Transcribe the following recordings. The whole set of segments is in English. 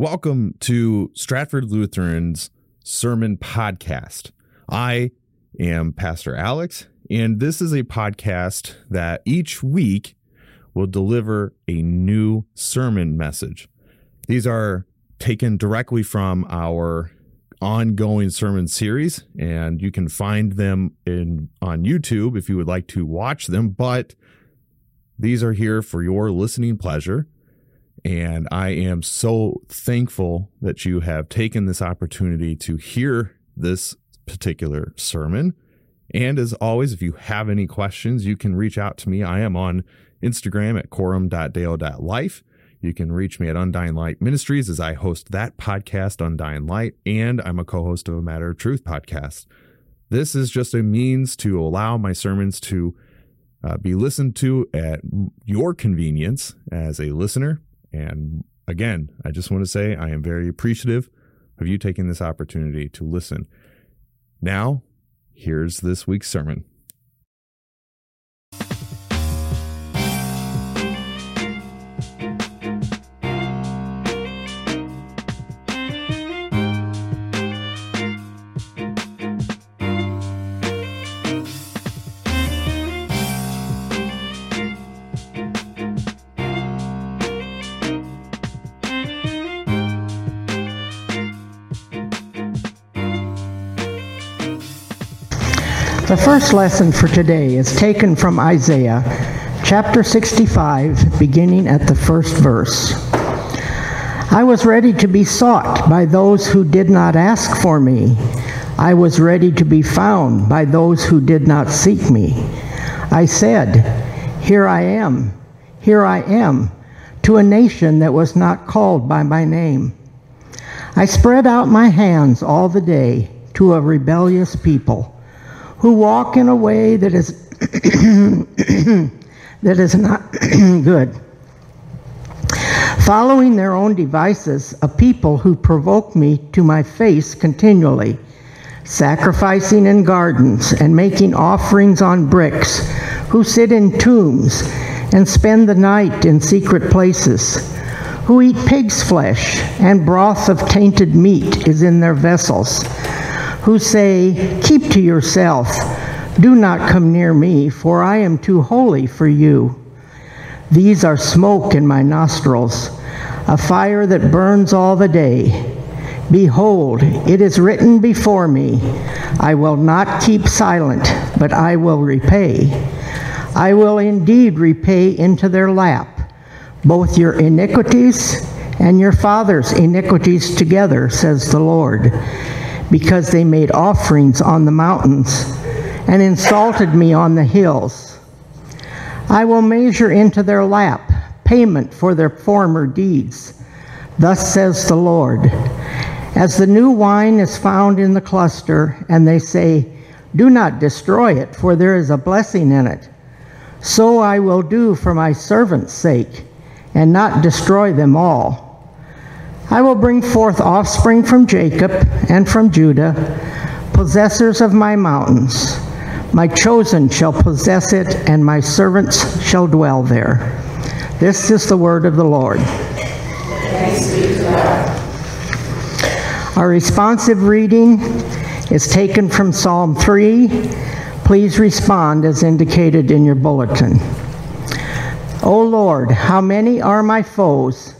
Welcome to Stratford Lutheran's Sermon Podcast. I am Pastor Alex, and this is a podcast that each week will deliver a new sermon message. These are taken directly from our ongoing sermon series, and you can find them in on YouTube if you would like to watch them. But these are here for your listening pleasure. And I am so thankful that you have taken this opportunity to hear this particular sermon. And as always, if you have any questions, you can reach out to me. I am on Instagram at quorum.dale.life. You can reach me at Undying Light Ministries as I host that podcast, Undying Light, and I'm a co host of a Matter of Truth podcast. This is just a means to allow my sermons to uh, be listened to at your convenience as a listener. And again, I just want to say I am very appreciative of you taking this opportunity to listen. Now, here's this week's sermon. The first lesson for today is taken from Isaiah chapter 65, beginning at the first verse. I was ready to be sought by those who did not ask for me. I was ready to be found by those who did not seek me. I said, Here I am, here I am, to a nation that was not called by my name. I spread out my hands all the day to a rebellious people who walk in a way that is that is not good. Following their own devices, a people who provoke me to my face continually, sacrificing in gardens and making offerings on bricks, who sit in tombs and spend the night in secret places, who eat pig's flesh and broth of tainted meat is in their vessels who say, Keep to yourself, do not come near me, for I am too holy for you. These are smoke in my nostrils, a fire that burns all the day. Behold, it is written before me, I will not keep silent, but I will repay. I will indeed repay into their lap both your iniquities and your father's iniquities together, says the Lord because they made offerings on the mountains and insulted me on the hills. I will measure into their lap payment for their former deeds. Thus says the Lord. As the new wine is found in the cluster, and they say, Do not destroy it, for there is a blessing in it. So I will do for my servants' sake, and not destroy them all. I will bring forth offspring from Jacob and from Judah, possessors of my mountains. My chosen shall possess it, and my servants shall dwell there. This is the word of the Lord. Our responsive reading is taken from Psalm 3. Please respond as indicated in your bulletin. O Lord, how many are my foes?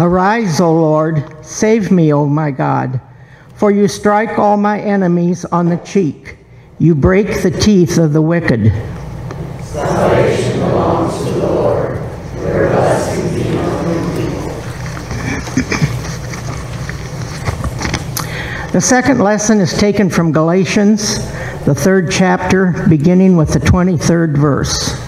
Arise, O Lord, save me, O my God, for you strike all my enemies on the cheek. You break the teeth of the wicked. Salvation belongs to the Lord. Your blessings be on. The second lesson is taken from Galatians, the third chapter, beginning with the 23rd verse.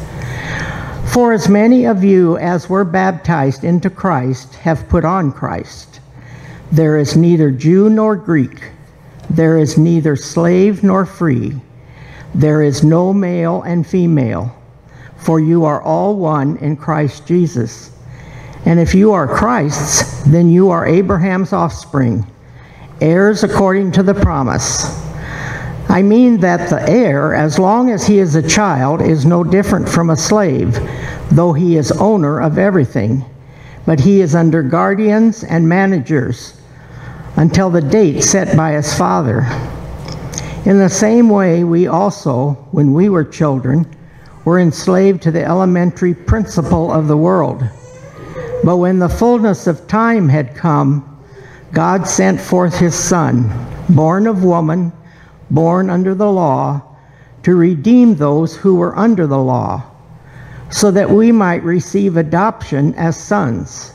For as many of you as were baptized into Christ have put on Christ. There is neither Jew nor Greek, there is neither slave nor free, there is no male and female, for you are all one in Christ Jesus. And if you are Christ's, then you are Abraham's offspring, heirs according to the promise. I mean that the heir, as long as he is a child, is no different from a slave, though he is owner of everything. But he is under guardians and managers until the date set by his father. In the same way, we also, when we were children, were enslaved to the elementary principle of the world. But when the fullness of time had come, God sent forth his Son, born of woman, born under the law, to redeem those who were under the law, so that we might receive adoption as sons.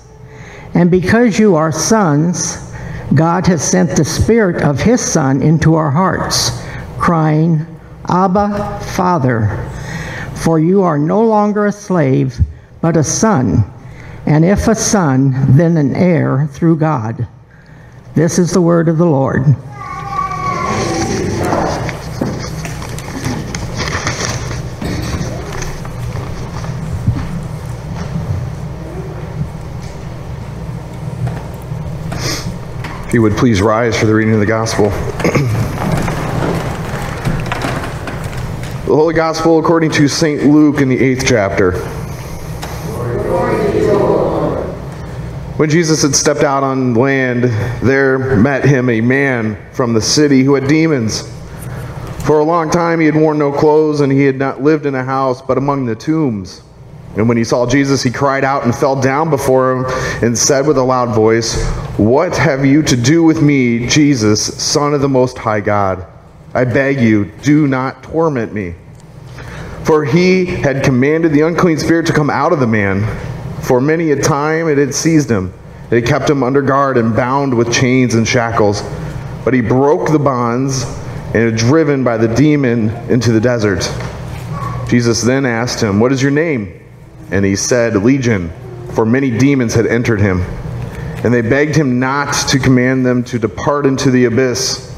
And because you are sons, God has sent the Spirit of his Son into our hearts, crying, Abba, Father. For you are no longer a slave, but a son and if a son, then an heir through God. This is the word of the Lord. You would please rise for the reading of the gospel. the Holy Gospel according to St. Luke in the eighth chapter. When Jesus had stepped out on land, there met him a man from the city who had demons. For a long time he had worn no clothes, and he had not lived in a house, but among the tombs. And when he saw Jesus, he cried out and fell down before him and said with a loud voice, What have you to do with me, Jesus, Son of the Most High God? I beg you, do not torment me. For he had commanded the unclean spirit to come out of the man. For many a time it had seized him. It had kept him under guard and bound with chains and shackles. But he broke the bonds and was driven by the demon into the desert. Jesus then asked him, What is your name? And he said, Legion, for many demons had entered him. And they begged him not to command them to depart into the abyss.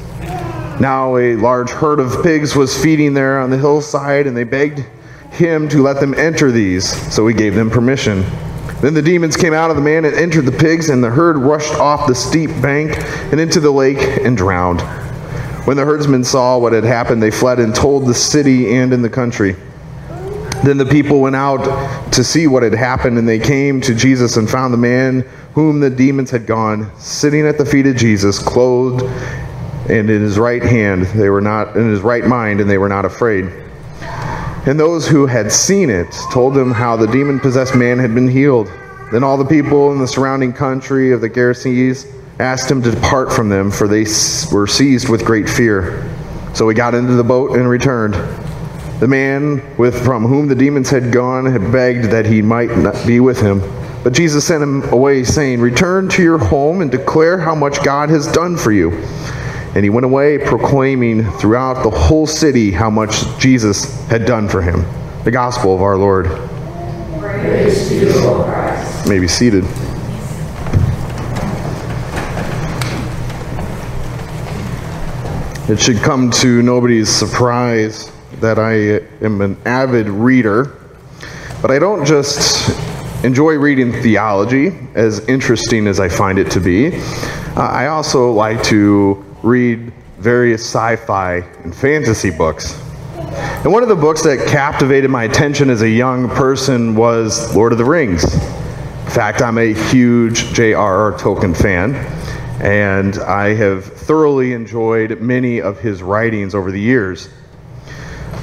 Now a large herd of pigs was feeding there on the hillside, and they begged him to let them enter these. So he gave them permission. Then the demons came out of the man and entered the pigs, and the herd rushed off the steep bank and into the lake and drowned. When the herdsmen saw what had happened, they fled and told the city and in the country. Then the people went out to see what had happened, and they came to Jesus and found the man whom the demons had gone, sitting at the feet of Jesus, clothed and in his right hand. They were not in his right mind, and they were not afraid. And those who had seen it told him how the demon possessed man had been healed. Then all the people in the surrounding country of the Gerasenes asked him to depart from them, for they were seized with great fear. So he got into the boat and returned. The man with from whom the demons had gone had begged that he might not be with him. But Jesus sent him away, saying, Return to your home and declare how much God has done for you. And he went away proclaiming throughout the whole city how much Jesus had done for him. The gospel of our Lord. Praise you, O Christ. May be seated. It should come to nobody's surprise that I am an avid reader, but I don't just enjoy reading theology, as interesting as I find it to be. Uh, I also like to read various sci fi and fantasy books. And one of the books that captivated my attention as a young person was Lord of the Rings. In fact, I'm a huge J.R.R. Tolkien fan, and I have thoroughly enjoyed many of his writings over the years.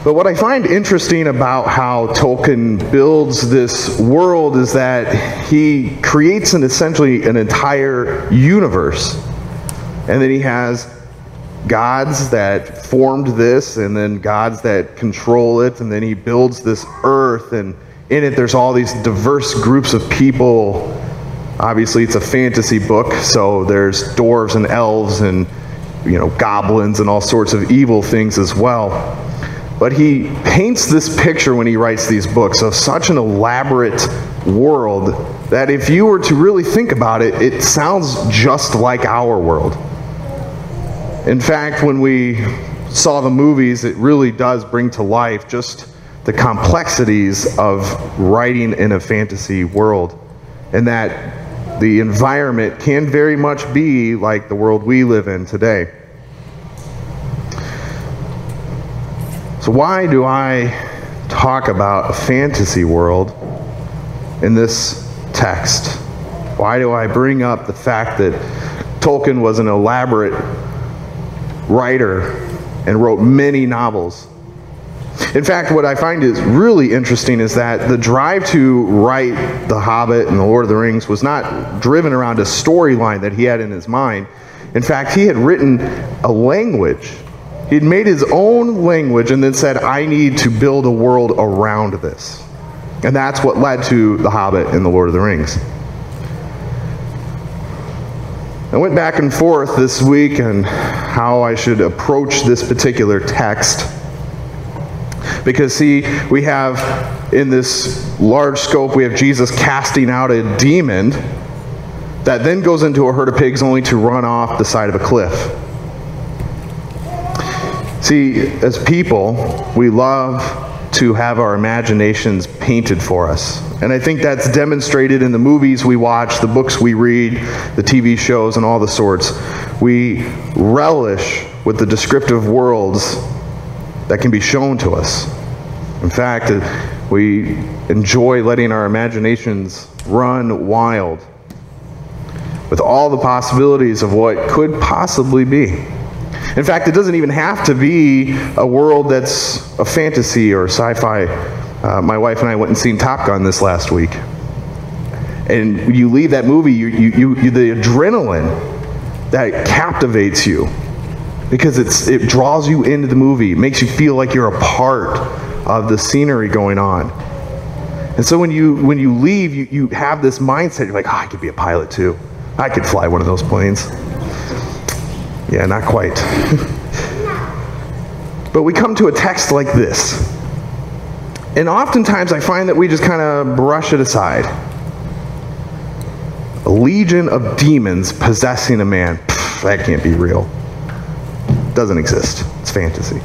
But what I find interesting about how Tolkien builds this world is that he creates an essentially an entire universe. And then he has gods that formed this and then gods that control it and then he builds this earth and in it there's all these diverse groups of people obviously it's a fantasy book so there's dwarves and elves and you know goblins and all sorts of evil things as well but he paints this picture when he writes these books of such an elaborate world that if you were to really think about it it sounds just like our world in fact, when we saw the movies, it really does bring to life just the complexities of writing in a fantasy world, and that the environment can very much be like the world we live in today. So, why do I talk about a fantasy world in this text? Why do I bring up the fact that Tolkien was an elaborate writer and wrote many novels. In fact, what I find is really interesting is that the drive to write The Hobbit and The Lord of the Rings was not driven around a storyline that he had in his mind. In fact, he had written a language. He'd made his own language and then said, I need to build a world around this. And that's what led to The Hobbit and The Lord of the Rings. I went back and forth this week on how I should approach this particular text. Because, see, we have in this large scope, we have Jesus casting out a demon that then goes into a herd of pigs only to run off the side of a cliff. See, as people, we love to have our imaginations painted for us. And I think that's demonstrated in the movies we watch, the books we read, the TV shows, and all the sorts. We relish with the descriptive worlds that can be shown to us. In fact, uh, we enjoy letting our imaginations run wild with all the possibilities of what could possibly be. In fact, it doesn't even have to be a world that's a fantasy or sci fi. Uh, my wife and I went and seen Top Gun this last week. And you leave that movie, you, you, you, the adrenaline that captivates you because it's, it draws you into the movie, makes you feel like you're a part of the scenery going on. And so when you when you leave, you, you have this mindset. You're like, oh, I could be a pilot too. I could fly one of those planes. Yeah, not quite. but we come to a text like this. And oftentimes I find that we just kind of brush it aside. A legion of demons possessing a man. Pff, that can't be real. Doesn't exist. It's fantasy.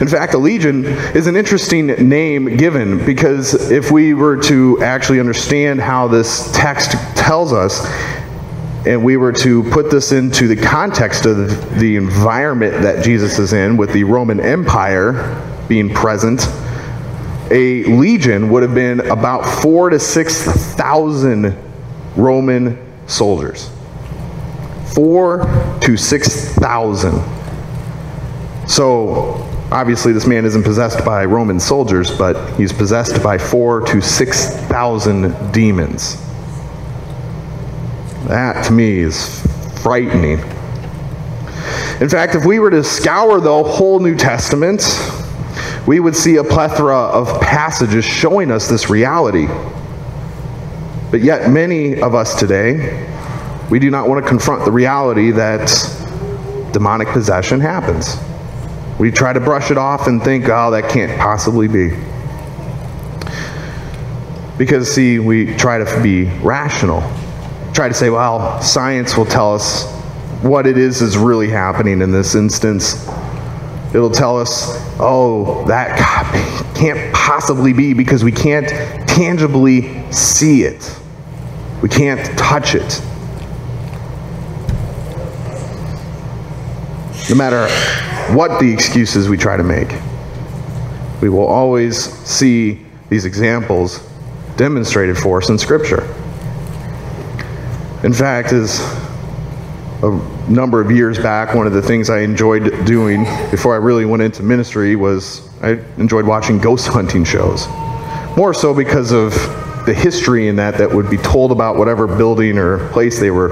In fact, a legion is an interesting name given because if we were to actually understand how this text tells us, and we were to put this into the context of the environment that Jesus is in, with the Roman Empire being present, a legion would have been about four to six thousand Roman soldiers. Four to six thousand. So, obviously, this man isn't possessed by Roman soldiers, but he's possessed by four to six thousand demons. That to me is frightening. In fact, if we were to scour the whole New Testament, we would see a plethora of passages showing us this reality. But yet, many of us today, we do not want to confront the reality that demonic possession happens. We try to brush it off and think, oh, that can't possibly be. Because, see, we try to be rational try to say, well, science will tell us what it is is really happening in this instance. It'll tell us, oh, that can't possibly be because we can't tangibly see it. We can't touch it. No matter what the excuses we try to make, we will always see these examples demonstrated for us in Scripture. In fact, as a number of years back, one of the things I enjoyed doing before I really went into ministry was I enjoyed watching ghost hunting shows. More so because of the history in that that would be told about whatever building or place they were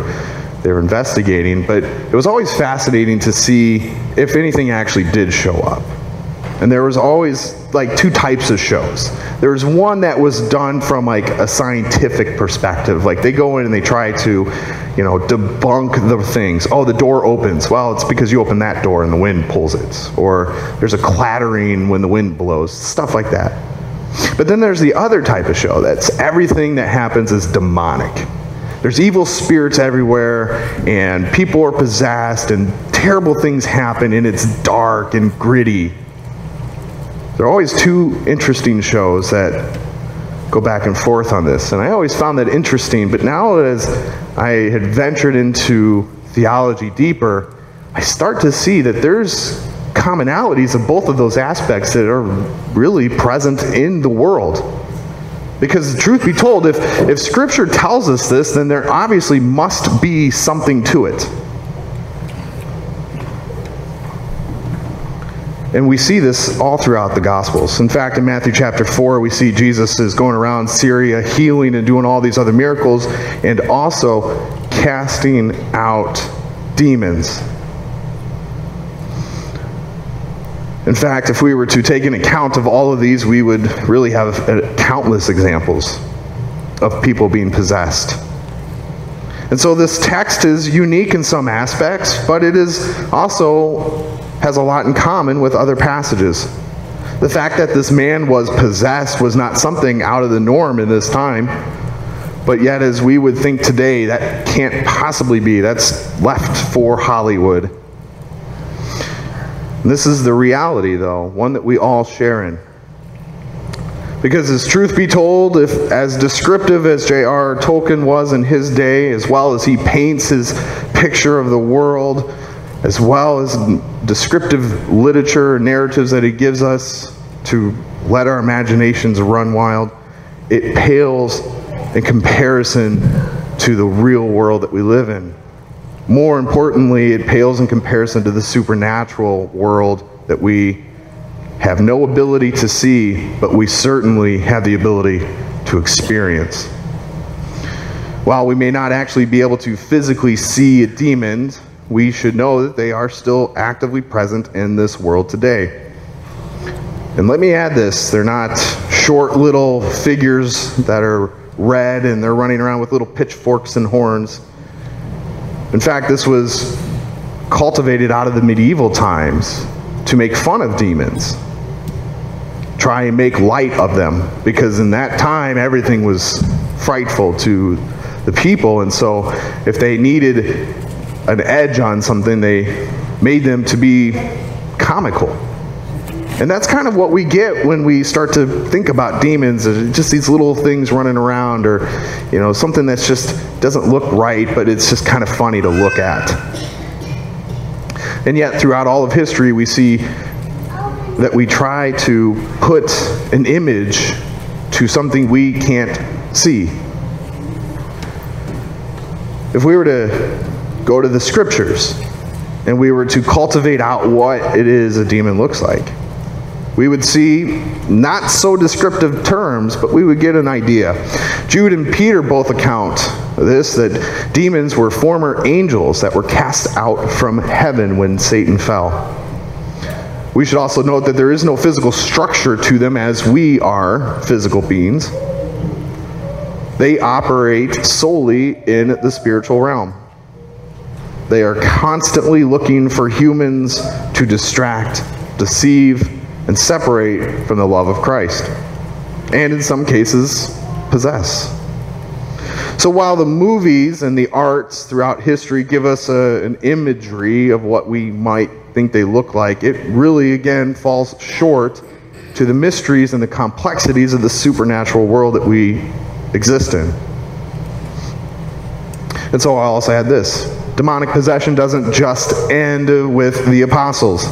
they were investigating. But it was always fascinating to see if anything actually did show up. And there was always like two types of shows. There's one that was done from like a scientific perspective. Like they go in and they try to, you know, debunk the things. Oh, the door opens. Well, it's because you open that door and the wind pulls it. Or there's a clattering when the wind blows. Stuff like that. But then there's the other type of show that's everything that happens is demonic. There's evil spirits everywhere, and people are possessed, and terrible things happen, and it's dark and gritty. There are always two interesting shows that go back and forth on this, and I always found that interesting. But now, as I had ventured into theology deeper, I start to see that there's commonalities of both of those aspects that are really present in the world. Because truth be told, if, if Scripture tells us this, then there obviously must be something to it. And we see this all throughout the Gospels. In fact, in Matthew chapter 4, we see Jesus is going around Syria healing and doing all these other miracles and also casting out demons. In fact, if we were to take an account of all of these, we would really have uh, countless examples of people being possessed. And so this text is unique in some aspects, but it is also has a lot in common with other passages. The fact that this man was possessed was not something out of the norm in this time, but yet, as we would think today, that can't possibly be. That's left for Hollywood. And this is the reality, though, one that we all share in. Because, as truth be told, if as descriptive as J.R. Tolkien was in his day, as well as he paints his picture of the world, as well as descriptive literature, narratives that he gives us to let our imaginations run wild, it pales in comparison to the real world that we live in. More importantly, it pales in comparison to the supernatural world that we have no ability to see, but we certainly have the ability to experience. While we may not actually be able to physically see a demon, we should know that they are still actively present in this world today. And let me add this they're not short little figures that are red and they're running around with little pitchforks and horns. In fact, this was cultivated out of the medieval times to make fun of demons, try and make light of them, because in that time everything was frightful to the people. And so if they needed an edge on something, they made them to be comical. And that's kind of what we get when we start to think about demons, just these little things running around or you know, something that's just doesn't look right, but it's just kind of funny to look at. And yet throughout all of history we see that we try to put an image to something we can't see. If we were to go to the scriptures and we were to cultivate out what it is a demon looks like, we would see not so descriptive terms, but we would get an idea. Jude and Peter both account this that demons were former angels that were cast out from heaven when Satan fell. We should also note that there is no physical structure to them as we are physical beings. They operate solely in the spiritual realm. They are constantly looking for humans to distract, deceive, and separate from the love of Christ. And in some cases, possess. So while the movies and the arts throughout history give us a, an imagery of what we might think they look like, it really, again, falls short to the mysteries and the complexities of the supernatural world that we exist in. And so I also had this demonic possession doesn't just end with the apostles.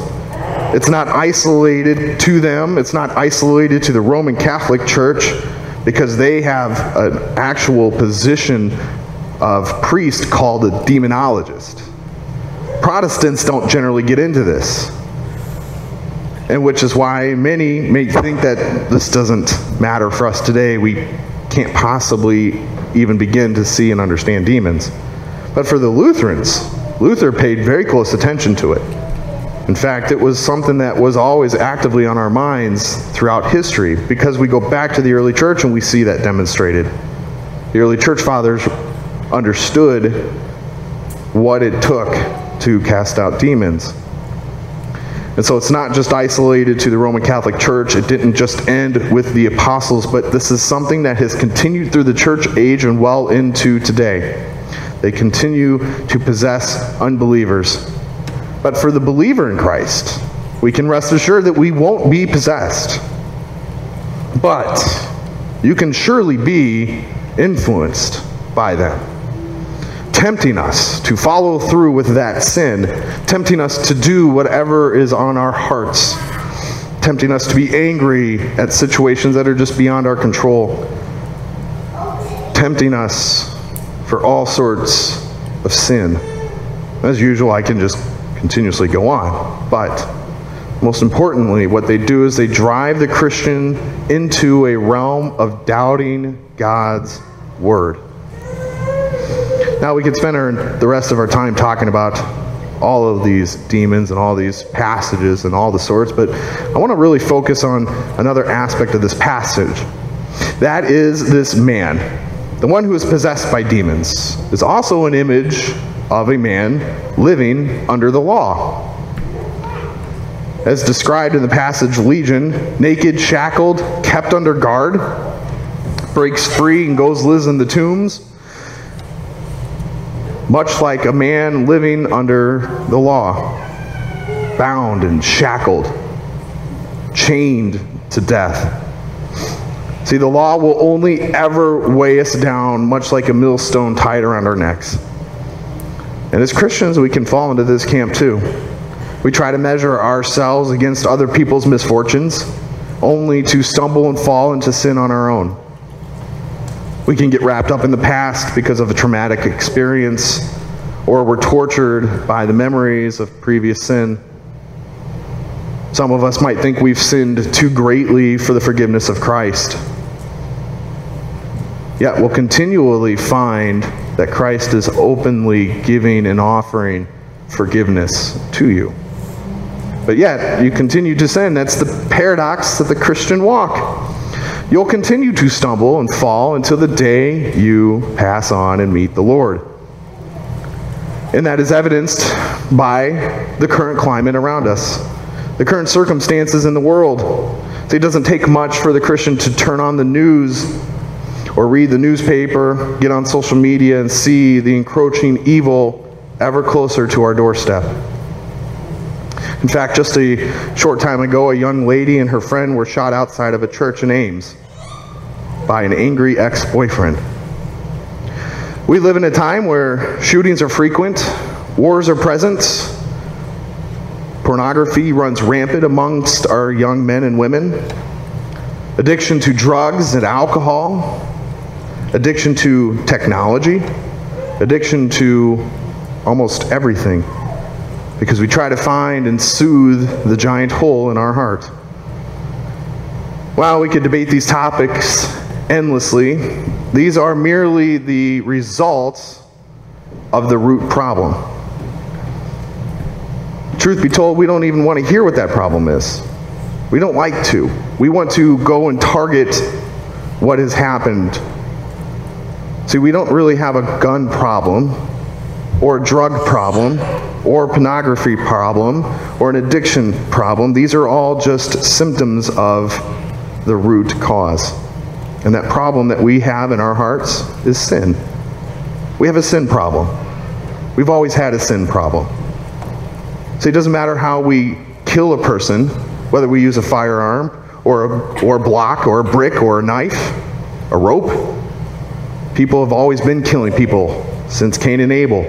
It's not isolated to them, it's not isolated to the Roman Catholic Church because they have an actual position of priest called a demonologist. Protestants don't generally get into this. And which is why many may think that this doesn't matter for us today. We can't possibly even begin to see and understand demons. But for the Lutherans, Luther paid very close attention to it. In fact, it was something that was always actively on our minds throughout history because we go back to the early church and we see that demonstrated. The early church fathers understood what it took to cast out demons. And so it's not just isolated to the Roman Catholic Church. It didn't just end with the apostles, but this is something that has continued through the church age and well into today. They continue to possess unbelievers. But for the believer in Christ, we can rest assured that we won't be possessed. But you can surely be influenced by them, tempting us to follow through with that sin, tempting us to do whatever is on our hearts, tempting us to be angry at situations that are just beyond our control, tempting us for all sorts of sin. As usual, I can just continuously go on. But most importantly, what they do is they drive the Christian into a realm of doubting God's word. Now, we could spend our, the rest of our time talking about all of these demons and all these passages and all the sorts, but I want to really focus on another aspect of this passage. That is this man, the one who is possessed by demons, is also an image of a man living under the law. As described in the passage, Legion, naked, shackled, kept under guard, breaks free and goes lives in the tombs, much like a man living under the law, bound and shackled, chained to death. See, the law will only ever weigh us down, much like a millstone tied around our necks. And as Christians, we can fall into this camp too. We try to measure ourselves against other people's misfortunes, only to stumble and fall into sin on our own. We can get wrapped up in the past because of a traumatic experience, or we're tortured by the memories of previous sin. Some of us might think we've sinned too greatly for the forgiveness of Christ. Yet we'll continually find that Christ is openly giving and offering forgiveness to you. But yet, you continue to sin. That's the paradox of the Christian walk. You'll continue to stumble and fall until the day you pass on and meet the Lord. And that is evidenced by the current climate around us, the current circumstances in the world. It doesn't take much for the Christian to turn on the news or read the newspaper, get on social media, and see the encroaching evil ever closer to our doorstep. In fact, just a short time ago, a young lady and her friend were shot outside of a church in Ames by an angry ex boyfriend. We live in a time where shootings are frequent, wars are present, pornography runs rampant amongst our young men and women, addiction to drugs and alcohol, addiction to technology, addiction to almost everything. Because we try to find and soothe the giant hole in our heart. While we could debate these topics endlessly, these are merely the results of the root problem. Truth be told, we don't even want to hear what that problem is. We don't like to. We want to go and target what has happened See, we don't really have a gun problem, or a drug problem, or pornography problem, or an addiction problem. These are all just symptoms of the root cause. And that problem that we have in our hearts is sin. We have a sin problem. We've always had a sin problem. So it doesn't matter how we kill a person, whether we use a firearm, or a, or a block, or a brick, or a knife, a rope, People have always been killing people since Cain and Abel.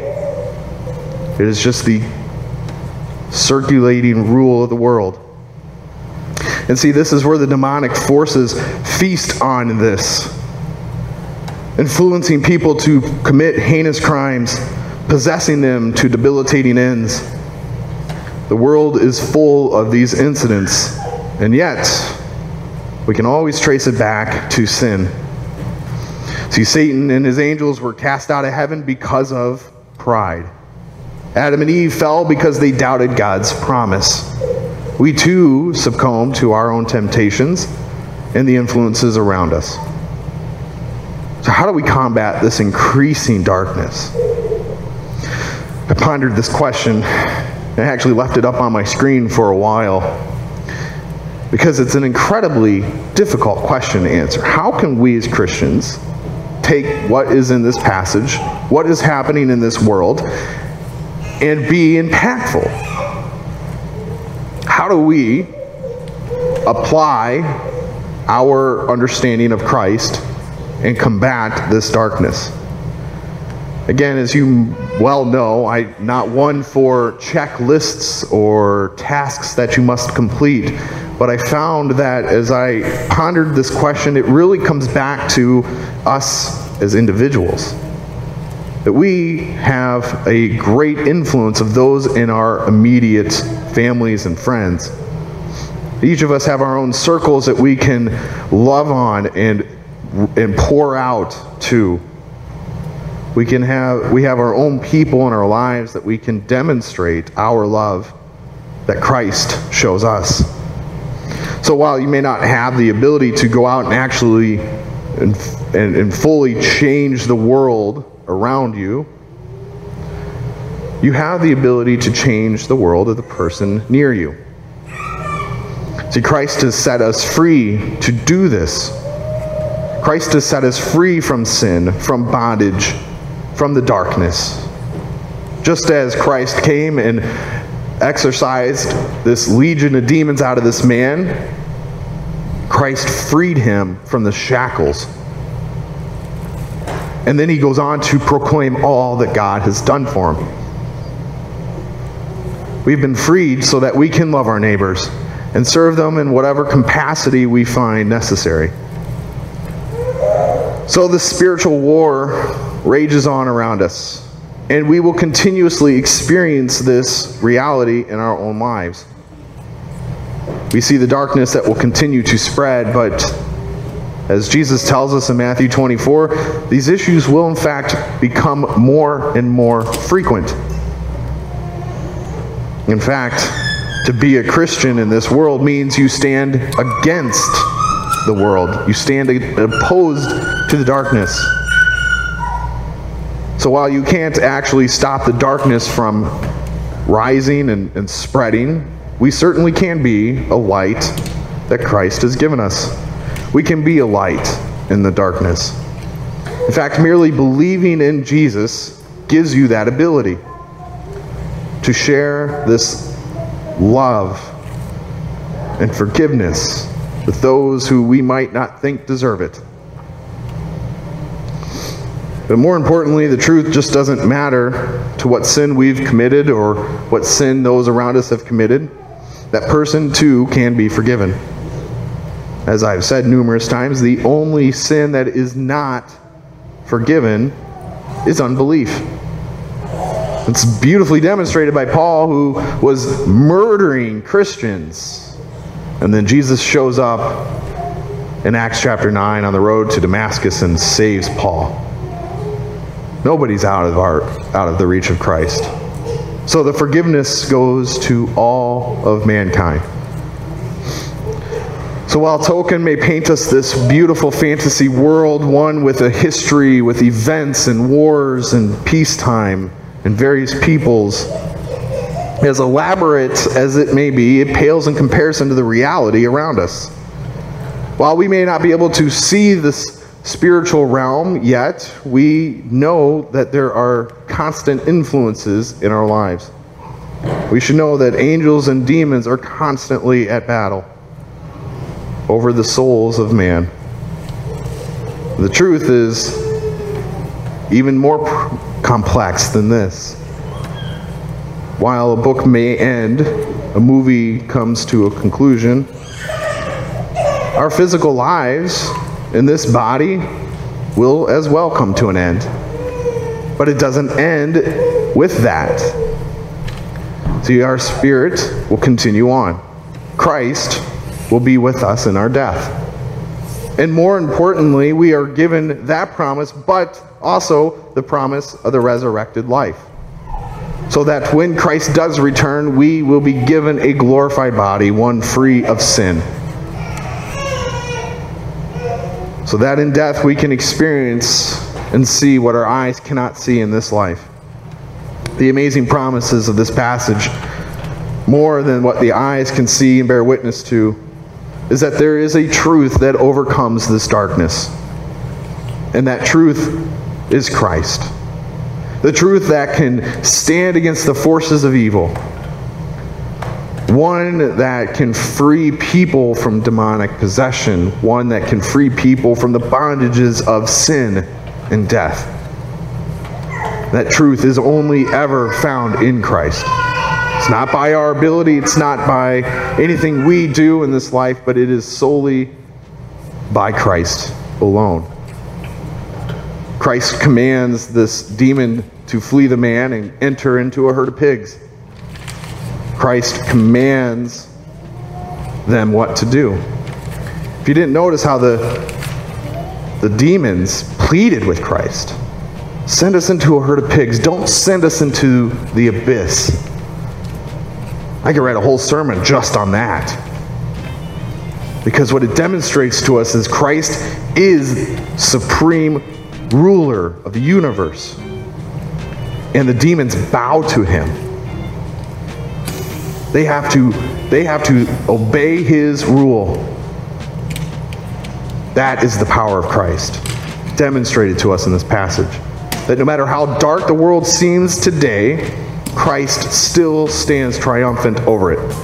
It is just the circulating rule of the world. And see, this is where the demonic forces feast on this, influencing people to commit heinous crimes, possessing them to debilitating ends. The world is full of these incidents, and yet we can always trace it back to sin. See, Satan and his angels were cast out of heaven because of pride. Adam and Eve fell because they doubted God's promise. We too succumb to our own temptations and the influences around us. So, how do we combat this increasing darkness? I pondered this question and actually left it up on my screen for a while because it's an incredibly difficult question to answer. How can we as Christians take what is in this passage, what is happening in this world, and be impactful? How do we apply our understanding of Christ and combat this darkness? Again, as you well know, I'm not one for checklists or tasks that you must complete, but I found that as I pondered this question, it really comes back to us as individuals. That we have a great influence of those in our immediate families and friends. Each of us have our own circles that we can love on and, and pour out to. We can have we have our own people in our lives that we can demonstrate our love that Christ shows us. So while you may not have the ability to go out and actually and, and, and fully change the world around you, you have the ability to change the world of the person near you. See, Christ has set us free to do this. Christ has set us free from sin, from bondage, from the darkness. Just as Christ came and exorcised this legion of demons out of this man, Christ freed him from the shackles. And then he goes on to proclaim all that God has done for him. We've been freed so that we can love our neighbors and serve them in whatever capacity we find necessary. So the spiritual war rages on around us, and we will continuously experience this reality in our own lives. We see the darkness that will continue to spread, but as Jesus tells us in Matthew 24, these issues will in fact become more and more frequent. In fact, to be a Christian in this world means you stand against the world. You stand opposed to the darkness. So while you can't actually stop the darkness from rising and, and spreading, we certainly can be a light that Christ has given us. We can be a light in the darkness. In fact, merely believing in Jesus gives you that ability to share this love and forgiveness with those who we might not think deserve it. But more importantly, the truth just doesn't matter to what sin we've committed or what sin those around us have committed. That person too can be forgiven. As I've said numerous times, the only sin that is not forgiven is unbelief. It's beautifully demonstrated by Paul, who was murdering Christians. And then Jesus shows up in Acts chapter 9 on the road to Damascus and saves Paul. Nobody's out of our out of the reach of Christ. So the forgiveness goes to all of mankind. So while Tolkien may paint us this beautiful fantasy world, one with a history, with events and wars and peacetime and various peoples, as elaborate as it may be, it pales in comparison to the reality around us. While we may not be able to see this spiritual realm, yet we know that there are constant influences in our lives. We should know that angels and demons are constantly at battle over the souls of man. The truth is even more complex than this. While a book may end, a movie comes to a conclusion, our physical lives in this body will as well come to an end. But it doesn't end with that. See, our spirit will continue on. Christ will be with us in our death. And more importantly, we are given that promise, but also the promise of the resurrected life. So that when Christ does return, we will be given a glorified body, one free of sin. So that in death we can experience and see what our eyes cannot see in this life. The amazing promises of this passage, more than what the eyes can see and bear witness to, is that there is a truth that overcomes this darkness. And that truth is Christ. The truth that can stand against the forces of evil. One that can free people from demonic possession. One that can free people from the bondages of sin and death. That truth is only ever found in Christ. It's not by our ability, it's not by anything we do in this life, but it is solely by Christ alone. Christ commands this demon to flee the man and enter into a herd of pigs. Christ commands them what to do. If you didn't notice how the, the demons pleaded with Christ, send us into a herd of pigs. Don't send us into the abyss. I could write a whole sermon just on that. Because what it demonstrates to us is Christ is supreme ruler of the universe. And the demons bow to him. They have to they have to obey his rule. That is the power of Christ demonstrated to us in this passage. That no matter how dark the world seems today, Christ still stands triumphant over it.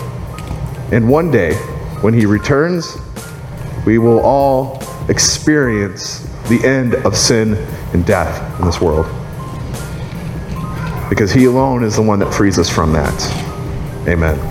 And one day, when he returns, we will all experience the end of sin and death in this world. Because he alone is the one that frees us from that. Amen.